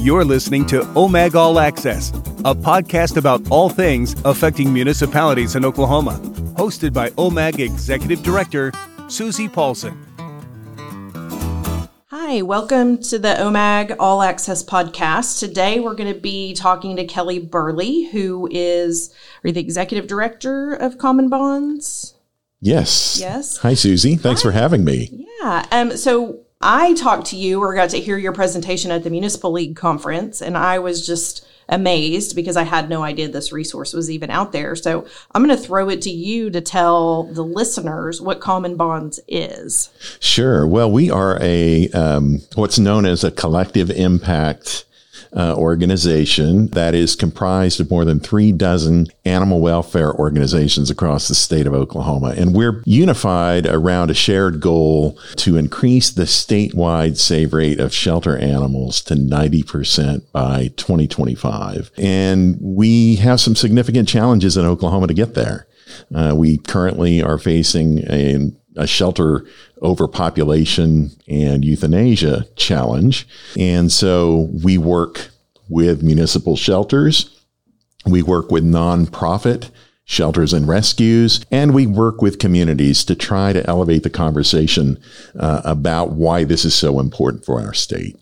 You're listening to OMAG All Access, a podcast about all things affecting municipalities in Oklahoma, hosted by OMAG Executive Director Susie Paulson. Hi, welcome to the OMAG All Access podcast. Today we're going to be talking to Kelly Burley, who is are you the executive director of Common Bonds. Yes. Yes. Hi, Susie. Thanks Hi. for having me. Yeah. Um. So I talked to you or got to hear your presentation at the Municipal League conference, and I was just amazed because I had no idea this resource was even out there. So I'm going to throw it to you to tell the listeners what Common Bonds is. Sure. Well, we are a um, what's known as a collective impact uh, organization that is comprised of more than three dozen animal welfare organizations across the state of Oklahoma. And we're unified around a shared goal to increase the statewide save rate of shelter animals to 90% by 2025. And we have some significant challenges in Oklahoma to get there. Uh, we currently are facing a a shelter overpopulation and euthanasia challenge. And so we work with municipal shelters. We work with nonprofit shelters and rescues, and we work with communities to try to elevate the conversation uh, about why this is so important for our state.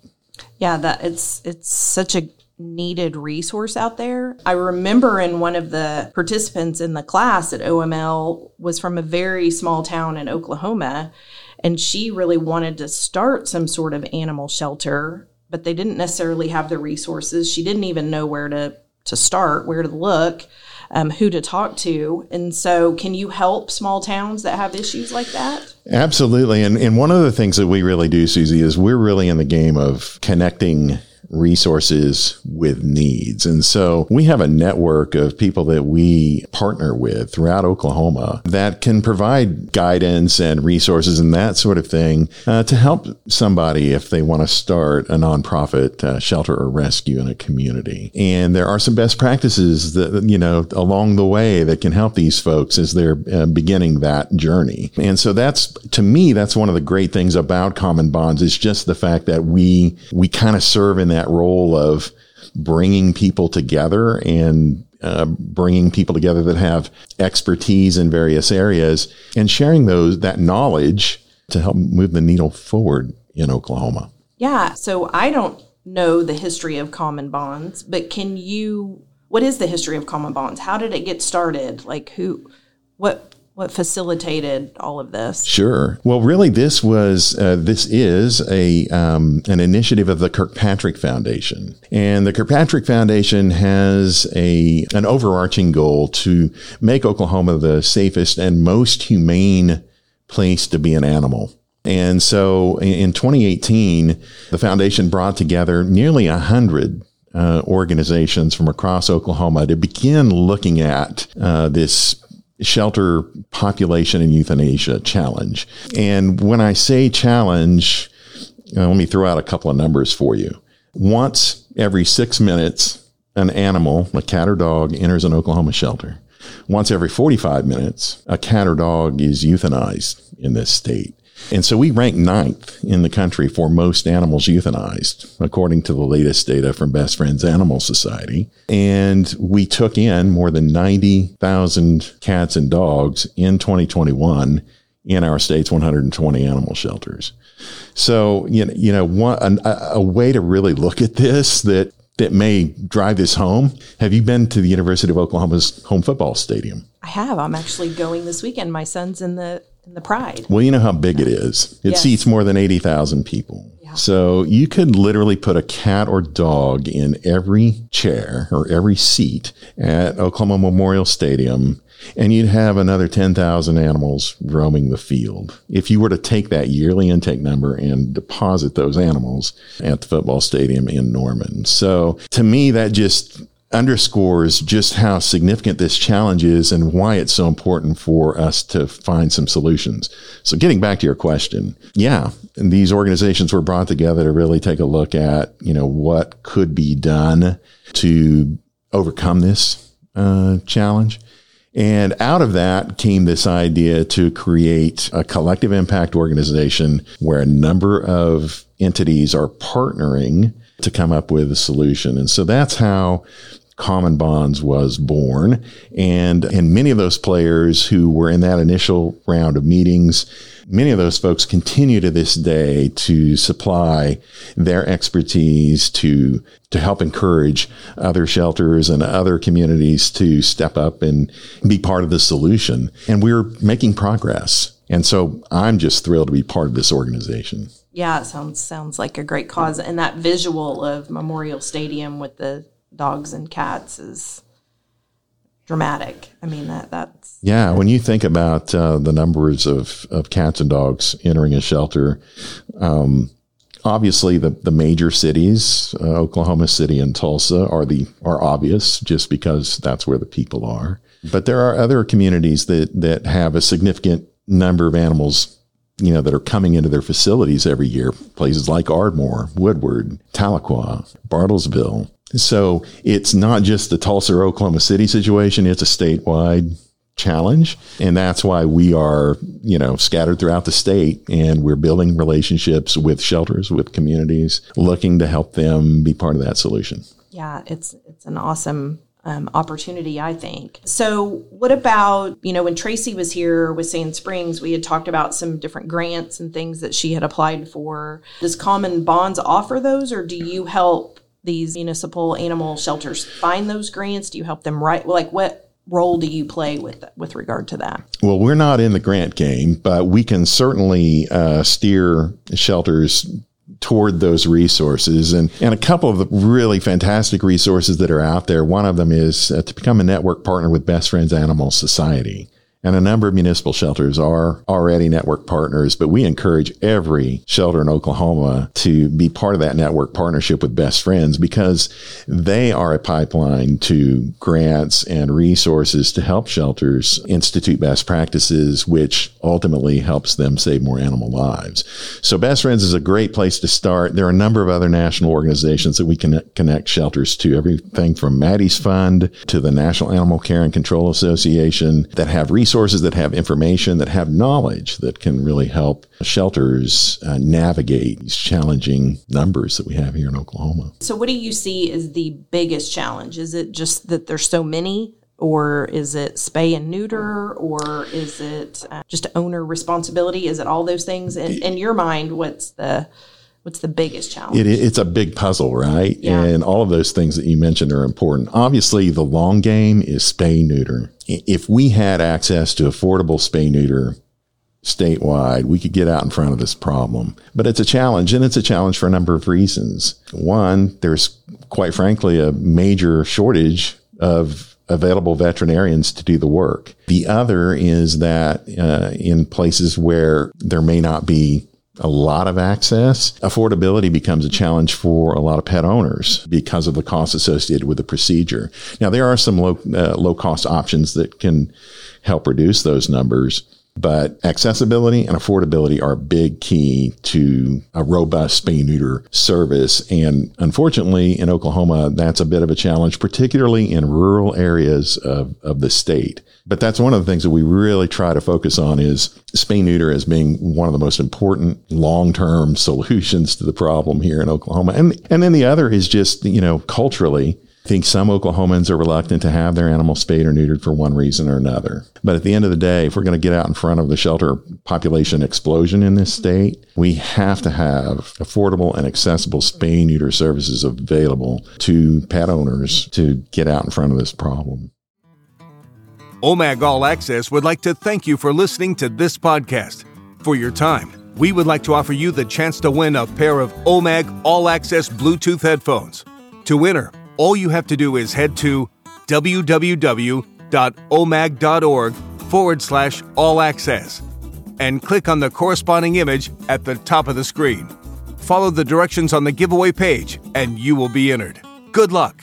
Yeah, that it's it's such a needed resource out there. I remember in one of the participants in the class at OML was from a very small town in Oklahoma and she really wanted to start some sort of animal shelter, but they didn't necessarily have the resources. She didn't even know where to to start, where to look. Um, who to talk to. And so, can you help small towns that have issues like that? Absolutely. And, and one of the things that we really do, Susie, is we're really in the game of connecting resources with needs. And so we have a network of people that we partner with throughout Oklahoma that can provide guidance and resources and that sort of thing uh, to help somebody if they want to start a nonprofit uh, shelter or rescue in a community. And there are some best practices that, you know, along the way that can help these folks as they're uh, beginning that journey. And so that's, to me, that's one of the great things about Common Bonds is just the fact that we, we kind of serve in that that role of bringing people together and uh, bringing people together that have expertise in various areas and sharing those that knowledge to help move the needle forward in Oklahoma. Yeah. So I don't know the history of common bonds, but can you? What is the history of common bonds? How did it get started? Like who? What what facilitated all of this? Sure. Well, really, this was uh, this is a um, an initiative of the Kirkpatrick Foundation, and the Kirkpatrick Foundation has a an overarching goal to make Oklahoma the safest and most humane place to be an animal. And so, in 2018, the foundation brought together nearly a hundred uh, organizations from across Oklahoma to begin looking at uh, this shelter population and euthanasia challenge. And when I say challenge, uh, let me throw out a couple of numbers for you. Once every six minutes, an animal, a cat or dog, enters an Oklahoma shelter. Once every 45 minutes, a cat or dog is euthanized in this state. And so we rank ninth in the country for most animals euthanized, according to the latest data from Best Friends Animal Society. And we took in more than 90,000 cats and dogs in 2021 in our state's 120 animal shelters. So, you know, you know one, a, a way to really look at this that that may drive this home. Have you been to the University of Oklahoma's home football stadium? I have. I'm actually going this weekend. My son's in the in the Pride. Well, you know how big it is. It yes. seats more than 80,000 people. Yeah. So you could literally put a cat or dog in every chair or every seat at Oklahoma Memorial Stadium and you'd have another 10,000 animals roaming the field. If you were to take that yearly intake number and deposit those animals at the football stadium in Norman. So to me, that just underscores just how significant this challenge is and why it's so important for us to find some solutions. So getting back to your question, yeah, these organizations were brought together to really take a look at, you know, what could be done to overcome this uh, challenge. And out of that came this idea to create a collective impact organization where a number of entities are partnering to come up with a solution. And so that's how Common Bonds was born. And, and many of those players who were in that initial round of meetings, many of those folks continue to this day to supply their expertise to, to help encourage other shelters and other communities to step up and be part of the solution. And we're making progress. And so I'm just thrilled to be part of this organization. Yeah, it sounds sounds like a great cause, and that visual of Memorial Stadium with the dogs and cats is dramatic. I mean that that's yeah. When you think about uh, the numbers of of cats and dogs entering a shelter, um, obviously the the major cities, uh, Oklahoma City and Tulsa, are the are obvious just because that's where the people are. But there are other communities that that have a significant number of animals you know, that are coming into their facilities every year. Places like Ardmore, Woodward, Tahlequah, Bartlesville. So it's not just the Tulsa or Oklahoma City situation. It's a statewide challenge. And that's why we are, you know, scattered throughout the state and we're building relationships with shelters, with communities, looking to help them be part of that solution. Yeah, it's it's an awesome um, opportunity, I think. So, what about, you know, when Tracy was here with Sand Springs, we had talked about some different grants and things that she had applied for. Does Common Bonds offer those, or do you help these municipal animal shelters find those grants? Do you help them write? Like, what role do you play with with regard to that? Well, we're not in the grant game, but we can certainly uh, steer shelters toward those resources and, and a couple of the really fantastic resources that are out there. One of them is uh, to become a network partner with Best Friends Animal Society. And a number of municipal shelters are already network partners, but we encourage every shelter in Oklahoma to be part of that network partnership with Best Friends because they are a pipeline to grants and resources to help shelters institute best practices, which ultimately helps them save more animal lives. So Best Friends is a great place to start. There are a number of other national organizations that we can connect shelters to, everything from Maddie's Fund to the National Animal Care and Control Association that have resources resources that have information, that have knowledge that can really help shelters uh, navigate these challenging numbers that we have here in Oklahoma. So, what do you see as the biggest challenge? Is it just that there's so many? Or is it spay and neuter? Or is it uh, just owner responsibility? Is it all those things? In, in your mind, what's the what's the biggest challenge? It, it's a big puzzle, right? Yeah. And all of those things that you mentioned are important. Obviously, the long game is spay neuter. If we had access to affordable spay neuter statewide, we could get out in front of this problem. But it's a challenge, and it's a challenge for a number of reasons. One, there's quite frankly a major shortage of available veterinarians to do the work. The other is that uh, in places where there may not be a lot of access, affordability becomes a challenge for a lot of pet owners because of the costs associated with the procedure. Now, there are some low, uh, low cost options that can help reduce those numbers. But accessibility and affordability are a big key to a robust spay neuter service. And unfortunately, in Oklahoma, that's a bit of a challenge, particularly in rural areas of, of the state. But that's one of the things that we really try to focus on is spay neuter as being one of the most important long-term solutions to the problem here in Oklahoma. And, and then the other is just, you know, culturally, think some Oklahomans are reluctant to have their animals spayed or neutered for one reason or another. But at the end of the day, if we're going to get out in front of the shelter population explosion in this state, we have to have affordable and accessible spay neuter services available to pet owners to get out in front of this problem. OMAG All Access would like to thank you for listening to this podcast. For your time, we would like to offer you the chance to win a pair of OMAG All Access Bluetooth headphones. To winner, all you have to do is head to www.omag.org forward slash all access and click on the corresponding image at the top of the screen. Follow the directions on the giveaway page and you will be entered. Good luck.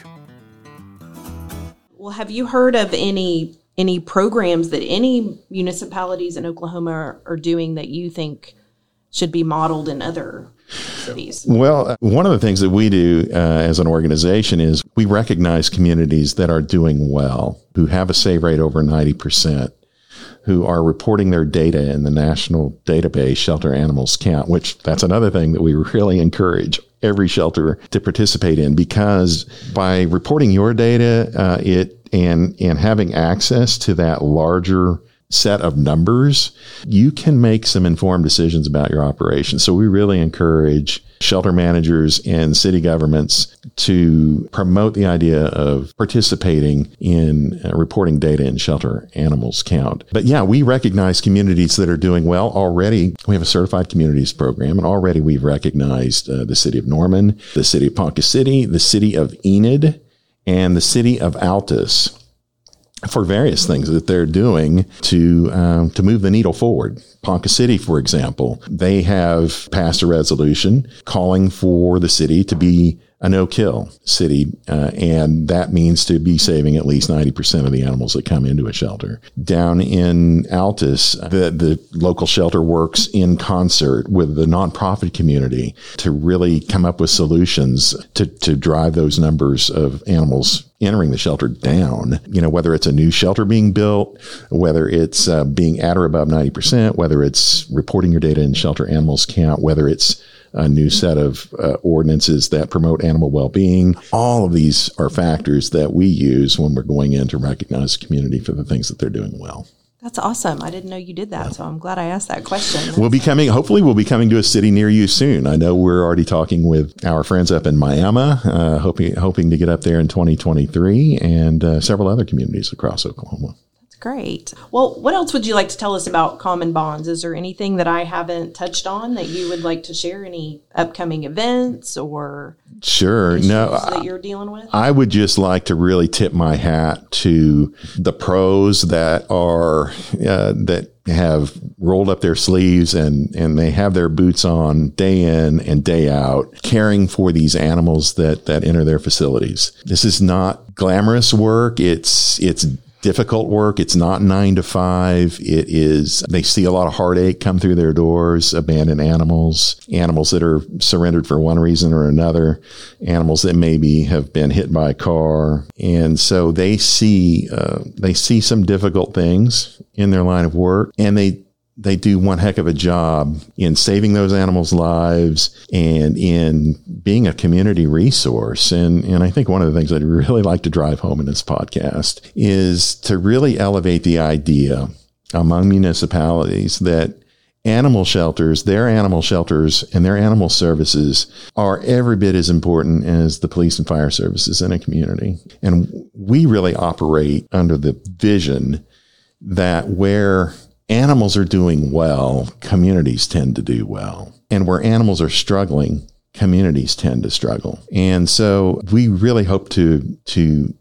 Well, have you heard of any any programs that any municipalities in Oklahoma are, are doing that you think should be modeled in other cities? Well, uh, one of the things that we do uh, as an organization is we recognize communities that are doing well, who have a save rate over 90%. who are reporting their data in the national database Shelter Animals Count, which that's another thing that we really encourage every shelter to participate in because by reporting your data, uh, it and and having access to that larger set of numbers, you can make some informed decisions about your operation. So we really encourage shelter managers and city governments to promote the idea of participating in uh, reporting data in shelter animals count. But yeah, we recognize communities that are doing well already. We have a certified communities program and already we've recognized uh, the city of Norman, the city of Ponca City, the city of Enid, and the city of Altus for various things that they're doing to um, to move the needle forward. Ponca City, for example, they have passed a resolution calling for the city to be a no-kill city, uh, and that means to be saving at least ninety percent of the animals that come into a shelter. Down in Altus, the the local shelter works in concert with the nonprofit community to really come up with solutions to to drive those numbers of animals entering the shelter down. You know, whether it's a new shelter being built, whether it's uh, being at or above 90%, whether it's reporting your data in shelter animals count, whether it's a new set of uh, ordinances that promote animal well-being. All of these are factors that we use when we're going in to recognize the community for the things that they're doing well. That's awesome. I didn't know you did that, so I'm glad I asked that question. We'll be coming, hopefully, we'll be coming to a city near you soon. I know we're already talking with our friends up in Miami, uh, hoping, hoping to get up there in 2023 and uh, several other communities across Oklahoma. Great. Well, what else would you like to tell us about Common Bonds? Is there anything that I haven't touched on that you would like to share? Any upcoming events or Sure. No, that you're dealing with? I would just like to really tip my hat to the pros that are uh, that have rolled up their sleeves and and they have their boots on day in and day out, caring for these animals that that enter their facilities. This is not glamorous work. It's it's difficult work. It's not nine to five. It is, they see a lot of heartache come through their doors, abandoned animals, animals that are surrendered for one reason or another, animals that maybe have been hit by a car. And so they see, uh, they see some difficult things in their line of work and they they do one heck of a job in saving those animals' lives and in being a community resource. And, and I think one of the things I'd really like to drive home in this podcast is to really elevate the idea among municipalities that animal shelters, their animal shelters and their animal services are every bit as important as the police and fire services in a community. And we really operate under the vision that where animals are doing well, communities tend to do well. And where animals are struggling, communities tend to struggle. And so we really hope to, to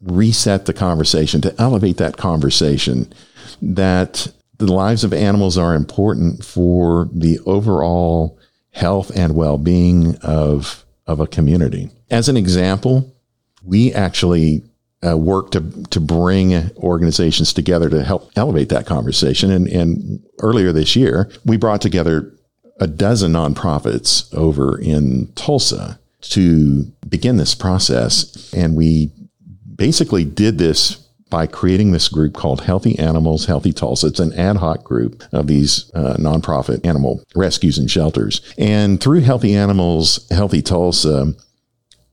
reset the conversation, to elevate that conversation that the lives of animals are important for the overall health and well-being of, of a community. As an example, we actually uh, work to to bring organizations together to help elevate that conversation. And, and earlier this year, we brought together a dozen nonprofits over in Tulsa to begin this process. And we basically did this by creating this group called Healthy Animals, Healthy Tulsa. It's an ad hoc group of these uh, nonprofit animal rescues and shelters. And through Healthy Animals, Healthy Tulsa,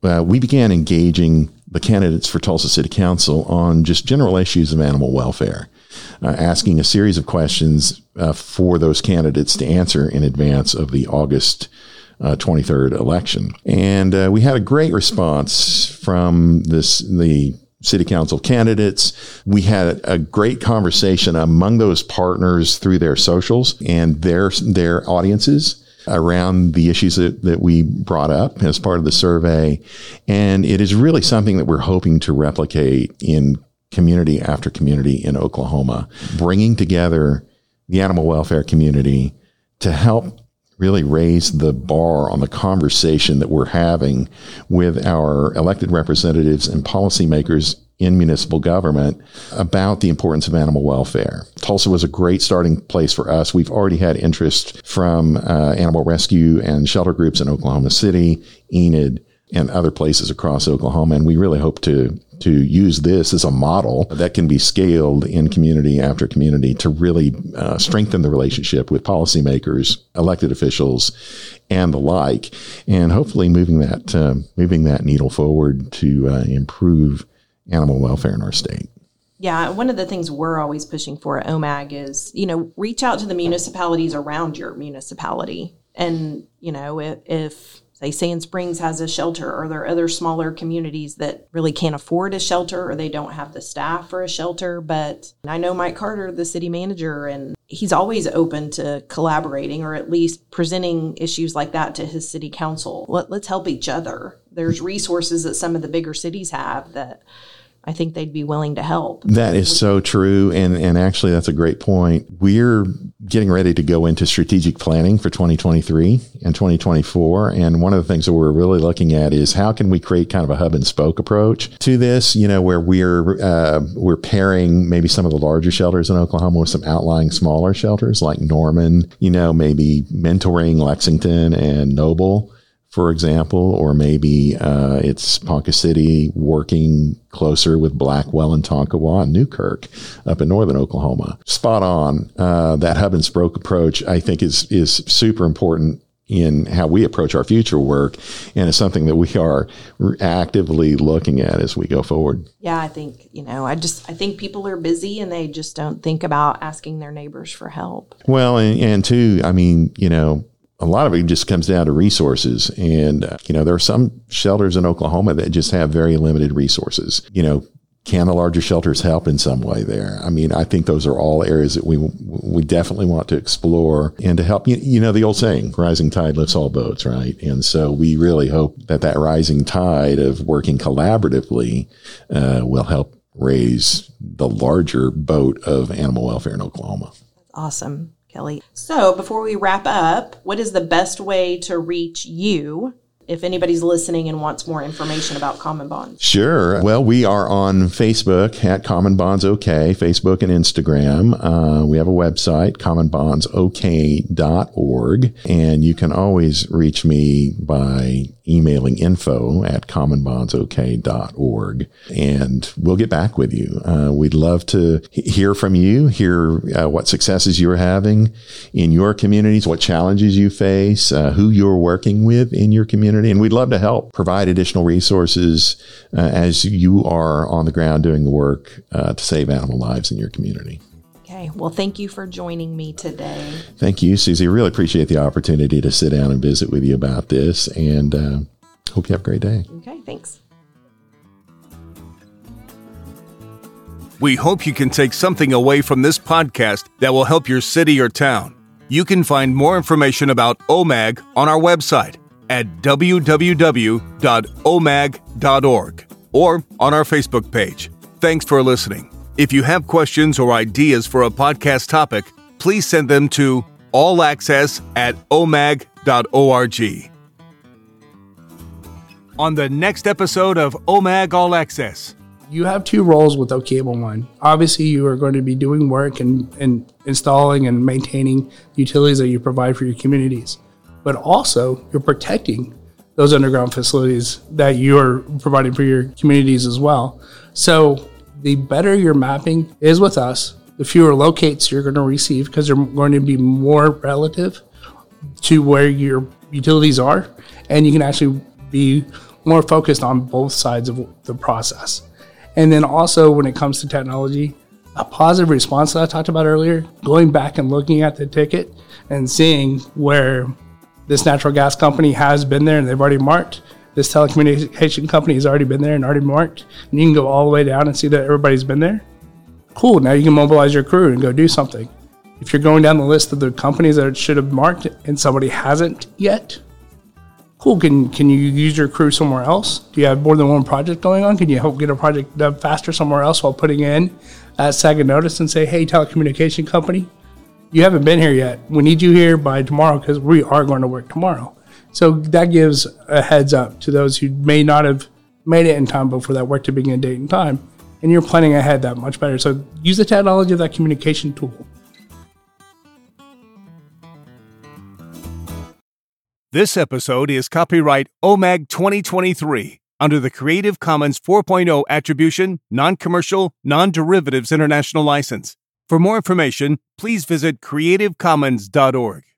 uh, we began engaging the candidates for Tulsa City Council on just general issues of animal welfare, uh, asking a series of questions uh, for those candidates to answer in advance of the August uh, 23rd election. And uh, we had a great response from this the city council candidates. We had a great conversation among those partners through their socials and their their audiences around the issues that, that we brought up as part of the survey. And it is really something that we're hoping to replicate in community after community in Oklahoma, bringing together the animal welfare community to help really raise the bar on the conversation that we're having with our elected representatives and policymakers in municipal government about the importance of animal welfare. Tulsa was a great starting place for us. We've already had interest from uh, animal rescue and shelter groups in Oklahoma City, Enid, and other places across Oklahoma. And we really hope to to use this as a model that can be scaled in community after community to really uh, strengthen the relationship with policymakers, elected officials, and the like, and hopefully moving that uh, moving that needle forward to uh, improve animal welfare in our state. Yeah, one of the things we're always pushing for at OMAG is, you know, reach out to the municipalities around your municipality. And, you know, if, if say Sand Springs has a shelter or there are other smaller communities that really can't afford a shelter or they don't have the staff for a shelter. But I know Mike Carter, the city manager, and he's always open to collaborating or at least presenting issues like that to his city council. Let, let's help each other. There's resources that some of the bigger cities have that I think they'd be willing to help. That is so true. And, and actually, that's a great point. We're getting ready to go into strategic planning for 2023 and 2024. And one of the things that we're really looking at is how can we create kind of a hub and spoke approach to this, you know, where we're, uh, we're pairing maybe some of the larger shelters in Oklahoma with some outlying smaller shelters like Norman, you know, maybe mentoring Lexington and Noble for example, or maybe uh, it's Ponca City working closer with Blackwell and Tonkawa and Newkirk up in northern Oklahoma. Spot on. Uh, that hub and spoke approach, I think, is is super important in how we approach our future work, and it's something that we are actively looking at as we go forward. Yeah, I think you know, I just I think people are busy and they just don't think about asking their neighbors for help. Well, and, and two, I mean, you know, a lot of it just comes down to resources. And, uh, you know, there are some shelters in Oklahoma that just have very limited resources. You know, can the larger shelters help in some way there? I mean, I think those are all areas that we we definitely want to explore and to help. You, you know, the old saying, "Rising tide lifts all boats," right? And so we really hope that that rising tide of working collaboratively uh, will help raise the larger boat of animal welfare in Oklahoma. Awesome. Kelly. So, before we wrap up, what is the best way to reach you if anybody's listening and wants more information about Common Bonds? Sure. Well, we are on Facebook at Common Bonds OK, Facebook and Instagram. Uh, we have a website, commonbondsok.org, and you can always reach me by emailing info at commonbondsok.org and we'll get back with you. Uh, we'd love to hear from you, hear uh, what successes you're having in your communities, what challenges you face, uh, who you're working with in your community. And we'd love to help provide additional resources uh, as you are on the ground doing the work uh, to save animal lives in your community. Okay. Well, thank you for joining me today. Thank you, Susie. Really appreciate the opportunity to sit down and visit with you about this and uh, hope you have a great day. Okay. Thanks. We hope you can take something away from this podcast that will help your city or town. You can find more information about OMAG on our website at www.omag.org or on our Facebook page. Thanks for listening. If you have questions or ideas for a podcast topic, please send them to allaccess at omag.org. On the next episode of OMAG All Access, you have two roles with OCable One. Obviously, you are going to be doing work and, and installing and maintaining utilities that you provide for your communities, but also you're protecting those underground facilities that you're providing for your communities as well. So the better your mapping is with us, the fewer locates you're going to receive because they're going to be more relative to where your utilities are, and you can actually be more focused on both sides of the process. And then also when it comes to technology, a positive response that I talked about earlier, going back and looking at the ticket and seeing where this natural gas company has been there and they've already marked this telecommunication company has already been there and already marked, and you can go all the way down and see that everybody's been there. Cool. Now you can mobilize your crew and go do something. If you're going down the list of the companies that should have marked and somebody hasn't yet, cool. Can can you use your crew somewhere else? Do you have more than one project going on? Can you help get a project done faster somewhere else while putting in a second notice and say, hey, telecommunication company, you haven't been here yet. We need you here by tomorrow because we are going to work tomorrow. So that gives a heads up to those who may not have made it in time before that work to begin date and time. And you're planning ahead that much better. So use the technology of that communication tool. This episode is copyright OMAG 2023 under the Creative Commons 4.0 Attribution, Non Commercial, Non Derivatives International License. For more information, please visit creativecommons.org.